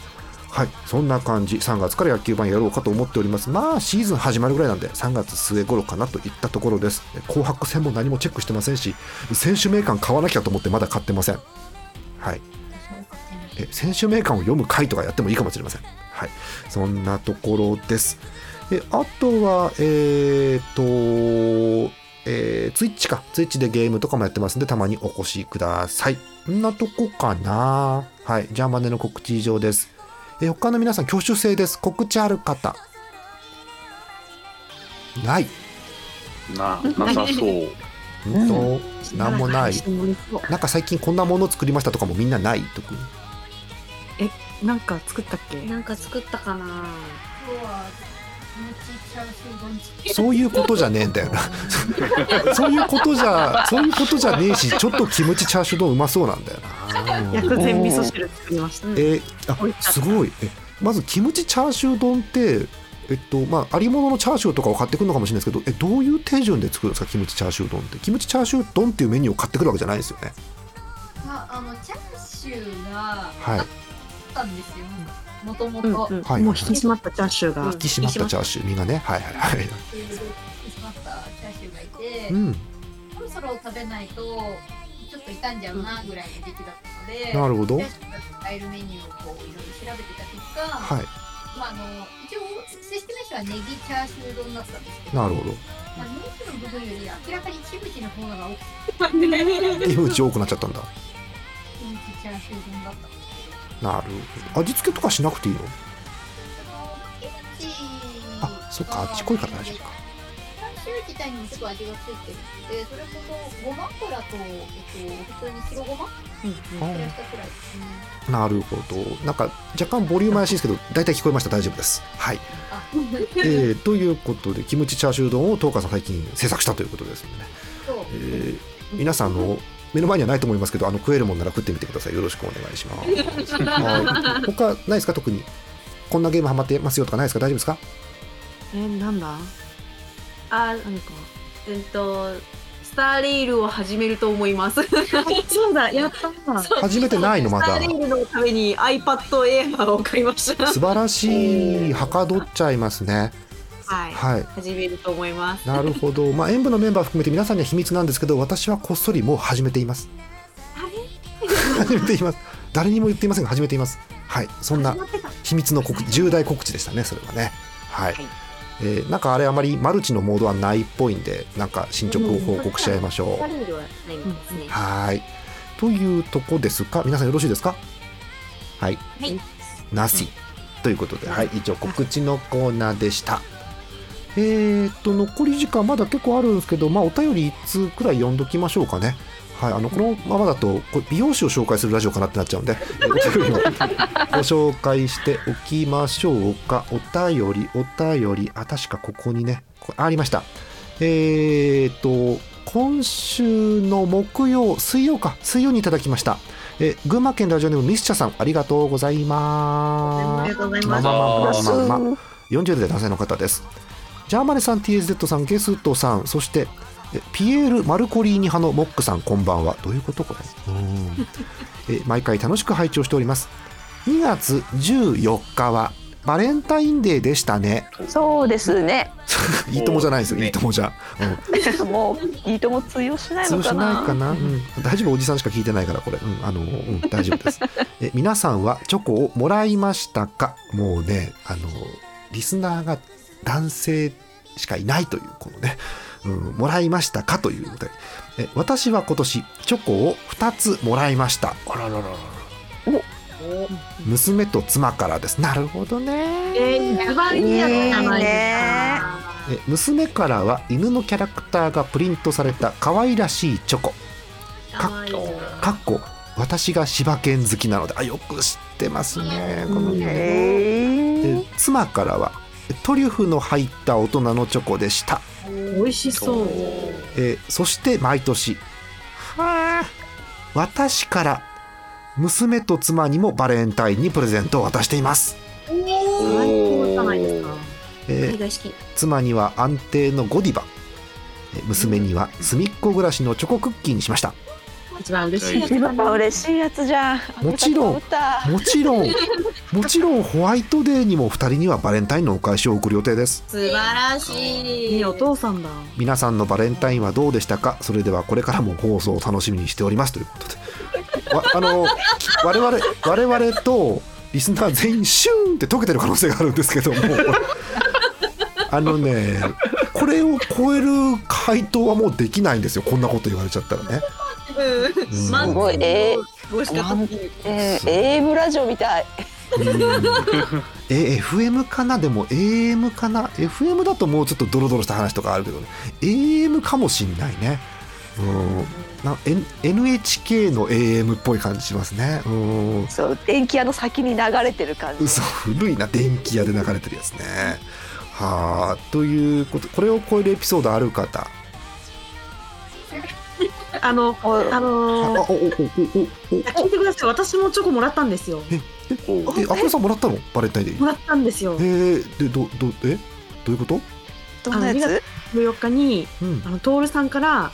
Speaker 4: はいそんな感じ3月から野球版やろうかと思っておりますまあシーズン始まるぐらいなんで3月末頃かなといったところです紅白戦も何もチェックしてませんし選手名鑑買わなきゃと思ってまだ買ってませんはいえ選手名鑑を読む回とかやってもいいかもしれません。はい、そんなところです。えあとは、えっ、と、えー、ツイッチか。ツイッチでゲームとかもやってますんで、たまにお越しください。こんなとこかな。はい、ジャーマネの告知以上です。え他の皆さん、挙手制です。告知ある方。ない。
Speaker 7: ななさそう
Speaker 4: うんと、なんもない。なんか最近こんなもの作りましたとかもみんなない？特に。
Speaker 8: えなんか作ったっけ？
Speaker 3: なんか作ったかな
Speaker 4: そういうことじゃねえんだよな。<laughs> そういうことじゃ、そういうことじゃねえし、ちょっとキムチチャーシュー丼うまそうなんだよな。
Speaker 8: 薬膳味噌汁作りました
Speaker 4: えーあ、すごい。え、まずキムチチャーシュー丼って、えっと、まあ、ありもののチャーシューとかを買ってくるのかもしれないですけど、え、どういう手順で作るんですか、キムチチャーシュー丼って。キムチチャーシュー丼っていうメニューを買ってくるわけじゃないですよね。
Speaker 10: まああのチャーシューが
Speaker 4: はい
Speaker 10: あったんですよもとも
Speaker 8: うん
Speaker 10: と
Speaker 8: もう引き締まったチャーシューが
Speaker 4: 引き締まったチャーシュー、身がね。はいはいはい。
Speaker 10: 引き締まったチャーシューがいて、
Speaker 4: うん。
Speaker 10: そろそろ食べないとちょっと傷んじゃうなぐらいの時期だったので、
Speaker 4: なるほど
Speaker 10: チャーシューが使えるメニューをこういろいろ調べてた結果、
Speaker 4: はい。
Speaker 10: まああの一応正式名称はネギチャーシュー丼だったんですけど、
Speaker 4: なるほど。
Speaker 10: まあ、ネギの部分より明らかにキムチの方が大きくて、
Speaker 4: キムチ多くなっちゃったんだ。
Speaker 10: キムチチャーシュー丼だった
Speaker 4: なる。味付けとかしなくていいの？あ、そっか、あっち濃いから大丈夫か。
Speaker 10: チャーシュー自体にもちょっと味がついてるので、それこそごま油と、えっと、普通に白ごま
Speaker 4: うん
Speaker 10: プラしたくらいですね。
Speaker 4: なるほど。なんか若干ボリューム怪しいですけど、大体聞こえました。大丈夫です。はい。
Speaker 10: あ、<laughs>
Speaker 4: えー、ということで、キムチチャーシュー丼を東川さん最近制作したということですので、ね。えー皆さんあの目の前にはないと思いますけど、あの食えるもんなら食ってみてください。よろしくお願いします。<laughs> はい。他ないですか？特に。こんなゲームハマってますよとかないですか？大丈夫ですか？
Speaker 8: えなんだ？
Speaker 3: あ
Speaker 8: 何か
Speaker 3: えっとスターレイルを始めると思います <laughs>
Speaker 8: そうだやった
Speaker 4: 初めてないのまだ
Speaker 3: スター。レイルのために iPad Air を買いました
Speaker 4: 素晴らしい。はかどっちゃいますね。
Speaker 8: はい、
Speaker 4: はい。
Speaker 8: 始めると思います。
Speaker 4: なるほど、まあ、演舞のメンバー含めて皆さんには秘密なんですけど私はこっそりもう始めています。始めています。誰にも言っていませんが始めています。はい。そんな秘密の告重大告知でしたねそれはね。はい、えーなんかあれあまりマルチのモードはないっぽいんでなんか進捗を報告しちゃいましょう。
Speaker 10: はい
Speaker 4: というとこですか？皆さんよろしいですか？はい、
Speaker 10: はい。
Speaker 4: なし。ということで、はい、以上告知のコーナーでしたえー、っと残り時間まだ結構あるんですけど、まあ、お便り1通くらい読んどきましょうかね。はい、あのこのままだとこれ美容師を紹介するラジオかなってなっちゃうんでえお便りをご紹介しておきましょうか。お便りお便り。あ確かここにねこありました。えー、っと今週の木曜水曜か。水曜にいただきました。え群馬県ラジオネームミスチャさんありがとうございます。
Speaker 8: ありがとうござい
Speaker 4: まあ
Speaker 8: ます。
Speaker 4: まあまあまあまあ。まあ40代男性の方ですジャーマネさん TSZ さんゲストさんそしてえピエール・マルコリーニ派のモックさんこんばんは。どういうことこれ？うん。<laughs> え毎回楽しく拝聴しております。2月14日はバレンタインデーでしたね。
Speaker 5: そうですね。<laughs>
Speaker 4: いいともじゃないですよ、いいともじゃ、うん、<laughs>
Speaker 5: もういいとも通用しない
Speaker 4: 通用し
Speaker 5: のかな。
Speaker 4: ないかな、うん、大丈夫おじさんしか聞いてないからこれ、うん、あの、うん、大丈夫です。え皆さんはチョコをもらいましたか？もうねあのリスナーが男性しかいないというこのね、うん、もらいましたかというお便りえ私は今年チョコを2つもらいました。
Speaker 7: あらららら。
Speaker 4: 娘と妻からです。なるほどね。
Speaker 8: えー、一番いいやつじゃないですか。
Speaker 4: え娘からは犬のキャラクターがプリントされた可愛らしいチョコ。かかっこ私が柴犬好きなので。あよく知ってますね。このねえ妻からはトリュフの入った大人のチョコでした、
Speaker 8: 美味しそう。
Speaker 4: えーそして毎年はあ私から娘と妻にもバレンタインにプレゼントを渡しています、
Speaker 8: 最高じゃないですか。
Speaker 4: えー
Speaker 10: 海外式。
Speaker 4: 妻には安定のゴディバえー娘には隅っこ暮らしのチョコクッキーにしました
Speaker 8: 一番嬉しいやつ。
Speaker 5: 一番嬉しいやつじゃん。
Speaker 4: もちろん。もちろん。もちろんホワイトデーにも2人にはバレンタインのお返しを送る予定です。
Speaker 10: 素晴らしい。
Speaker 8: いいお父さんだ。
Speaker 4: 皆さんのバレンタインはどうでしたか？それではこれからも放送を楽しみにしておりますということで。わあの我々我々とリスナー全員シューンって溶けてる可能性があるんですけども。あのねこれを超える回答はもうできないんですよ。こんなこと言われちゃったらね
Speaker 8: うん。
Speaker 4: す
Speaker 5: すごい。え
Speaker 8: 美味しかったっていう。
Speaker 5: えー、AM ラジオみたい。
Speaker 4: え FM かな？でも AM かな？FM だともうちょっとドロドロした話とかあるけどね。AM かもしんないね。うん。な N- NHK の AM っぽい感じしますね。うん。
Speaker 5: そう電気屋の先に流れてる感じ。
Speaker 4: 嘘古いな。電気屋で流れてるやつね。はあ。ということこれを超えるエピソードある方
Speaker 8: あの、あのー、聞いてください。私もチョコもらったんですよ。
Speaker 4: ええあくさんもらったのバレンタインデー
Speaker 8: もらったんですよ
Speaker 4: え。ー、でどどえどういうこと
Speaker 5: どんなやつ
Speaker 8: ？14日に、
Speaker 4: うん
Speaker 8: あの、トールさんから、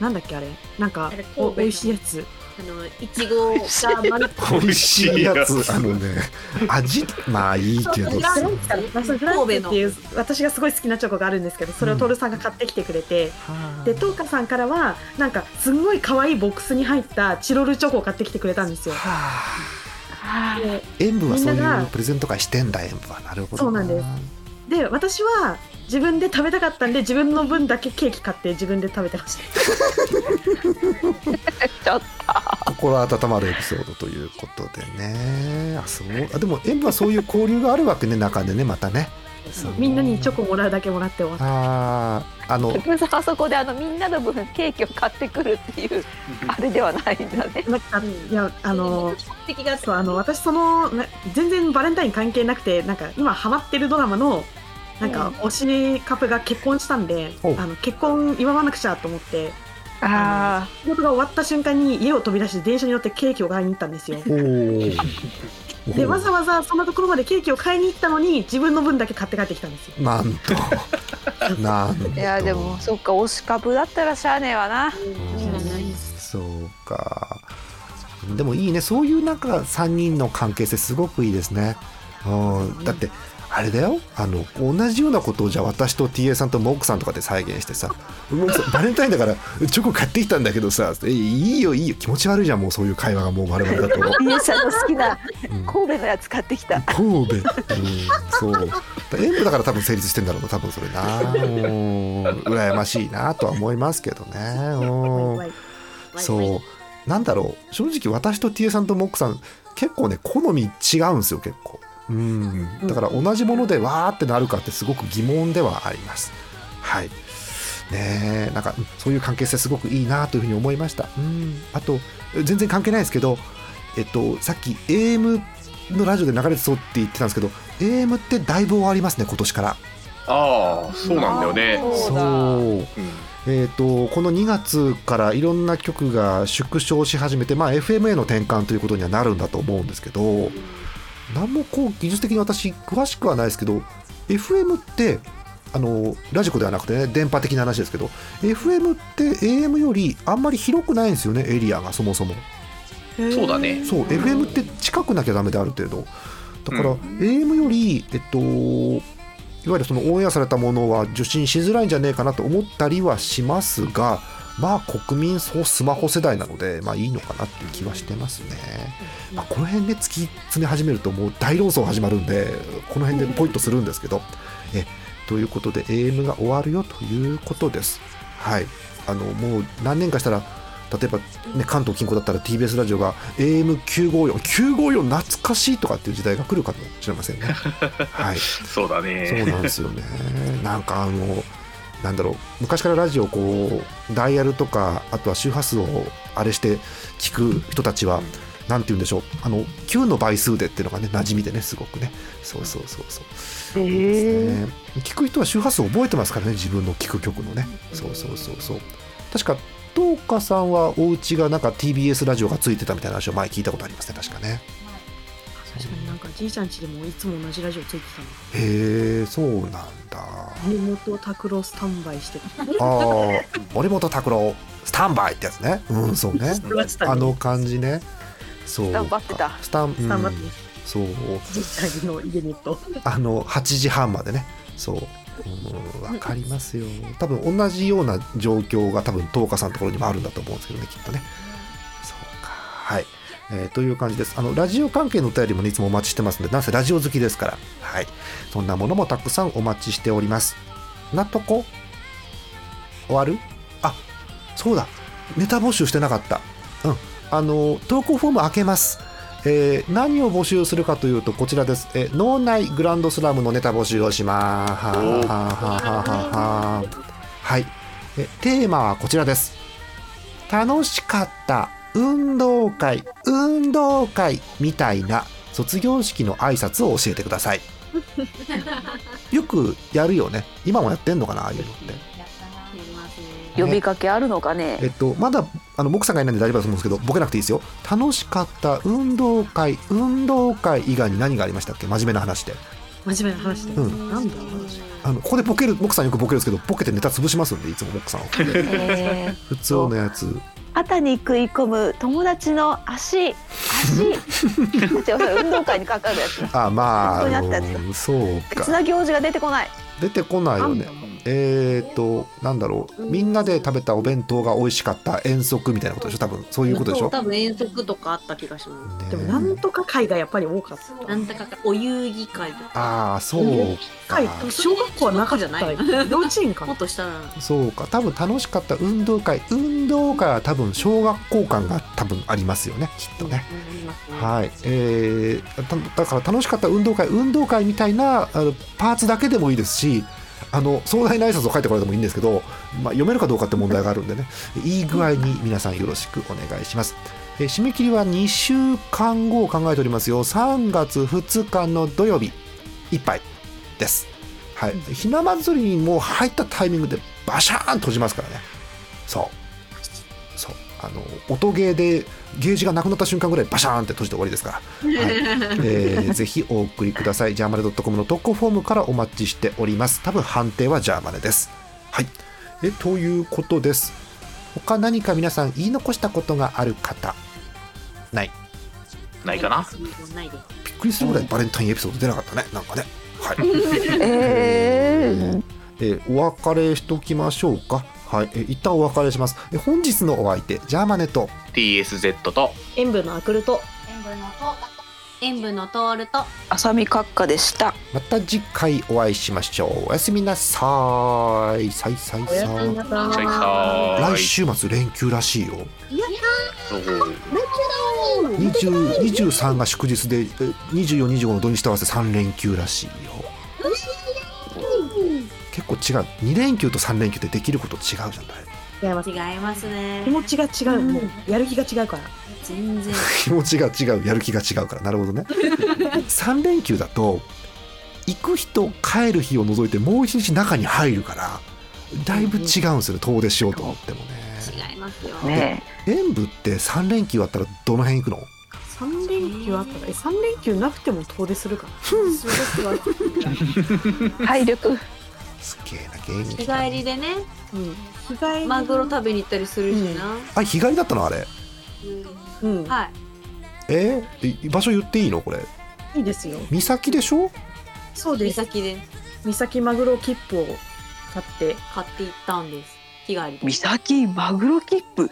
Speaker 8: なんだっけあれなんか、お美味しいやつ。
Speaker 10: あの、いちごが丸っ
Speaker 4: 美味しいやつあのね。<laughs> 味まあいいけど。
Speaker 8: フランス
Speaker 10: 神戸
Speaker 8: フランスっていう私がすごい好きなチョコがあるんですけどそれをトールさんが買ってきてくれて、でトーカさんからはなんかすんごい可愛いボックスに入ったチロルチョコを買ってきてくれたんですよ。で
Speaker 4: 塩分はそういうプレゼント会してんだ塩分はなるほど
Speaker 8: そうなんですで私は自分で食べたかったんで自分の分だけケーキ買って自分で食べてました。
Speaker 5: ちょっ
Speaker 4: 心温まるエピソードということでね。あそう。あでも塩分はそういう交流があるわけね中でねまたね。そう。
Speaker 8: みんなにチョコもらうだけもらって終わった。
Speaker 4: あーあの
Speaker 5: と。あそこであのみんなの分ケーキを買ってくるっていうあれではないんだね。
Speaker 8: なんかいやあの
Speaker 10: 的が
Speaker 8: そうあの私そのな全然バレンタイン関係なくてなんか今ハマってるドラマのなんか推しカップルが結婚したんで、あの結婚祝わなくちゃと思って
Speaker 5: あ
Speaker 8: 仕事が終わった瞬間に家を飛び出して電車に乗ってケーキを買いに行ったんですよ。<laughs> でわざわざそんなところまでケーキを買いに行ったのに自分の分だけ買って帰ってきたんですよ。
Speaker 4: なんと。なんと。
Speaker 5: あ。いやでもそっか推し株だったらしゃあねえわな。
Speaker 4: うん。そうか。でもいいね。そういうなんか3人の関係性すごくいいですね。うん。だってああれだよ。あの同じようなことをじゃあ私と TA さんとモックさんとかで再現してさ「モックさんバレンタインだからチョコ買ってきたんだけどさえいいよいいよ気持ち悪いじゃんもうそういう会話がもう我々だと。
Speaker 5: 家さんの好きな神戸のやつ買ってきた。
Speaker 4: 神戸、うん、そう。演舞だから多分成立してんだろうな多分それな。うん。羨ましいなとは思いますけどね。うん。そう。なんだろう。正直私と TA さんとモックさん結構ね好み違うんですよ結構うん。だから同じものでわーってなるかってすごく疑問ではあります。はい。ねえなんかうんそういう関係性すごくいいなというふうに思いました。うん。あと全然関係ないですけどえっとさっき AM のラジオで流れてそうって言ってたんですけど AM ってだいぶ終わりますね今年から。
Speaker 7: ああそうなんだよね。
Speaker 4: そうえー、とこの2月からいろんな曲が縮小し始めて、まあ、FM への転換ということにはなるんだと思うんですけど何もこう技術的に私詳しくはないですけど FM ってあのラジコではなくてね電波的な話ですけど FM って AM よりあんまり広くないんですよねエリアがそもそも。
Speaker 7: そうだね。
Speaker 4: そう FM って近くなきゃダメである程度。だから、AM よりえっといわゆるそのオンエアされたものは受信しづらいんじゃねえかなと思ったりはしますがまあ国民そうスマホ世代なのでまあいいのかなっていう気はしてますね、まあ、この辺で突き詰め始めるともう大論争始まるんでこの辺でポイントするんですけど。えということで AM が終わるよということです。はい。あのもう何年かしたら例えば、ね、関東近郊だったら TBS ラジオが AM954954 懐かしいとかっていう時代が来るかもしれませんね。<laughs> はい。
Speaker 7: そうだね。
Speaker 4: そうなんですよね。なんかあのなんだろう昔からラジオをこうダイヤルとかあとは周波数をあれして聞く人たちは、なんて言うんでしょう。あの9の倍数でっていうのがね馴染みでねすごくね。そうそうそうそう、
Speaker 5: へ
Speaker 4: ね。聞く人は周波数を覚えてますからね自分の聞く曲のね。そうそうそうそう。確か東花さんはお家がなんか TBS ラジオがついてたみたいな話を前聞いたことありますね確かね
Speaker 8: じいちゃん家でもいつも同じラジオついてたの。
Speaker 4: へえそうなんだ。
Speaker 8: 森本拓郎スタンバイしてた。
Speaker 4: ああ森本拓郎スタンバイってやつね。うんそうね。あの感じね。そう
Speaker 5: スタンバってた。
Speaker 4: スタン
Speaker 8: スタンバって
Speaker 4: うんそう。
Speaker 8: じいちゃんの家にと。
Speaker 4: あの8時半までね。そう。うんわかりますよ。多分同じような状況が多分東花さんのところにもあるんだと思うんですけどねきっとね。そうか。はい、えーという感じです。あのラジオ関係のお便りも、ね、いつもお待ちしてますのでなんせラジオ好きですから。はい。そんなものもたくさんお待ちしております。なとこ？終わる？あそうだ。ネタ募集してなかった。うん。あの投稿フォーム開けます。えー何を募集するかというとこちらです、えー脳内グランドスラムのネタ募集をします。はい。えテーマはこちらです。楽しかった運動会運動会みたいな卒業式の挨拶を教えてください。<laughs> よくやるよね。今もやってんのかなああいうのって。
Speaker 5: 呼びかけあるのかね。
Speaker 4: えっと、まだあの僕さんがいないんで大丈夫だと思うんですけどボケなくていいですよ。楽しかった運動会運動会以外に何がありましたっけ？真面目な話で。
Speaker 8: 真面目な話で、
Speaker 4: うん。
Speaker 8: なんだ
Speaker 4: あのここでボケる僕さんよくボケるんですけどボケてネタ潰しますんでいつも僕さんは
Speaker 5: えー。
Speaker 4: 普通のやつ
Speaker 5: 肩に食い込む友達の足。足。<laughs> 運動会にかかるやつ
Speaker 4: あまあ
Speaker 5: あったやつ
Speaker 4: あのそうか。
Speaker 5: 別な行事が出てこない
Speaker 4: 出てこないよね。えー、となんだろう。みんなで食べたお弁当が美味しかった遠足みたいなことでしょ？多分そういうことでしょ？
Speaker 11: 多分遠足とかあった気がします。
Speaker 8: でもなんとか会がやっぱり多かった。
Speaker 11: なんだかかお遊戯会とか。
Speaker 4: ああそうか。
Speaker 8: 会小学校はなかったよ幼稚園か。な
Speaker 11: もっと。
Speaker 4: そうか。多分楽しかった運動会運動会は多分小学校感が多分ありますよねきっとねはい、えー、ただから楽しかった運動会運動会みたいなあのパーツだけでもいいですしあの壮大な挨拶を書いてこられてもいいんですけど、まあ、読めるかどうかって問題があるんでね。いい具合に皆さんよろしくお願いします、えー締め切りは2週間後を考えておりますよ。3月2日の土曜日。いっぱいです。はい。ひな祭りにもう入ったタイミングでバシャーン閉じますからね。そう。そう。あの音ゲーでゲージがなくなった瞬間ぐらいバシャーンって閉じて終わりですから、はい。えー <laughs> ぜひお送りください。ジャーマネ .com の投稿フォームからお待ちしております。多分判定はジャーマネです。はい。えということです。他何か皆さん言い残したことがある方？ない。
Speaker 7: ないかな？
Speaker 11: ないで。
Speaker 4: ピくりするぐらいバレンタインエピソード出なかったね。なんかね。はい。<laughs>
Speaker 5: えー、
Speaker 4: えーお別れしときましょうかはい、えー一旦お別れします。えー本日のお相手ジャーマネと。
Speaker 7: TSZ と。
Speaker 8: 塩分のアクルト
Speaker 10: 塩分の効果
Speaker 11: 塩分のトールと。
Speaker 5: 浅見閣下でした。
Speaker 4: また次回お会いしましょう。おやすみなさーい。さいさいさ
Speaker 8: おやすみ
Speaker 4: い。来週末連休らしいよ。
Speaker 7: そう
Speaker 4: 20 23が祝日で2425の土日と合わせ3連休らしいよ結構違う。2連休と3連休ってできること違うじゃない
Speaker 8: 違います。
Speaker 11: 違いますね。
Speaker 8: 気持ちが違う、もうやる気が違うから。
Speaker 11: 全然。
Speaker 4: 気持ちが違うやる気が違うから。なるほどね。<laughs> 3連休だと行く日と帰る日を除いてもう一日中に入るからだいぶ違うんですよね遠出しようと思ってもね。
Speaker 11: 違いますよ。
Speaker 5: ね
Speaker 4: 演舞って3連休あったらどの辺行くの
Speaker 8: ？3連休あったらえ3連休なくても遠出するから <laughs>
Speaker 5: 体力
Speaker 4: すげえな芸人
Speaker 11: 日帰りでね。
Speaker 8: うん。日帰り
Speaker 11: マグロ食べに行ったりするしな、
Speaker 4: あ日帰りだったのあれ？
Speaker 8: うん。
Speaker 11: はい。
Speaker 4: え？ーえ場所言っていいのこれ？
Speaker 8: いいですよ。
Speaker 4: 岬でしょ？
Speaker 8: そうです。
Speaker 11: 岬で。
Speaker 8: 三崎マグロ切符を買って。
Speaker 11: 買って行ったんです。日帰りで。
Speaker 5: 三崎マグロ切符？
Speaker 4: あ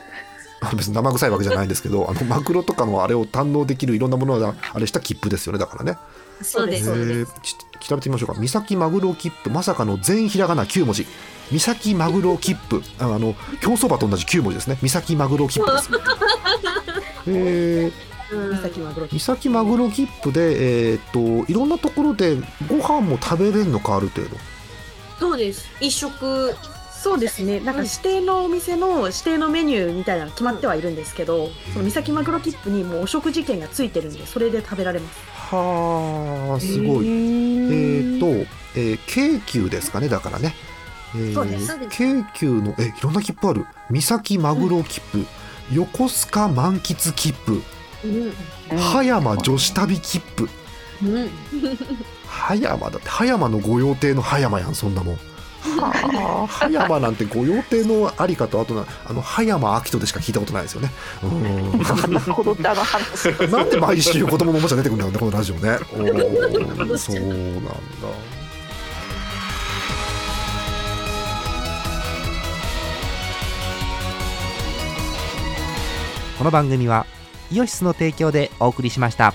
Speaker 4: 別に生臭いわけじゃないんですけどあのマグロとかのあれを堪能できるいろんなものがあれした切符ですよねだからね。
Speaker 11: そうです。
Speaker 4: えーち調べてみましょうか。三崎マグロ切符まさかの全ひらがな9文字。三崎マグロ切符。ああの競走馬と同じ9文字ですね。三崎マグロ切符です。<laughs> えー、
Speaker 8: 三崎マグロ
Speaker 4: 三崎マグロ切符でえーっといろんなところでご飯も食べれるのかある程度。
Speaker 11: そうです。一食
Speaker 8: そうですね。なんか指定のお店の指定のメニューみたいなの決まってはいるんですけど、その三崎マグロ切符にもうお食事券がついてるんでそれで食べられます。
Speaker 4: はあすごい。えーっと、えー京急ですかねだからね、えー
Speaker 8: そうです
Speaker 4: 京急のえいろんな切符ある。三崎マグロ切符、横須賀満喫切符葉山女子旅切符。
Speaker 11: うん。<laughs>
Speaker 4: 葉山だって葉山の御用邸の葉山やんそんなもんは <laughs> あ葉山なんて御用邸のありかとあとなあの葉山明人でしか聞いたことないですよね。うん。
Speaker 5: なるほどってあの話
Speaker 4: なんで毎週子供のおもちゃ出てくるんだろうねこのラジオね。<laughs> そうなんだ。
Speaker 6: この番組はイオシスの提供でお送りしました。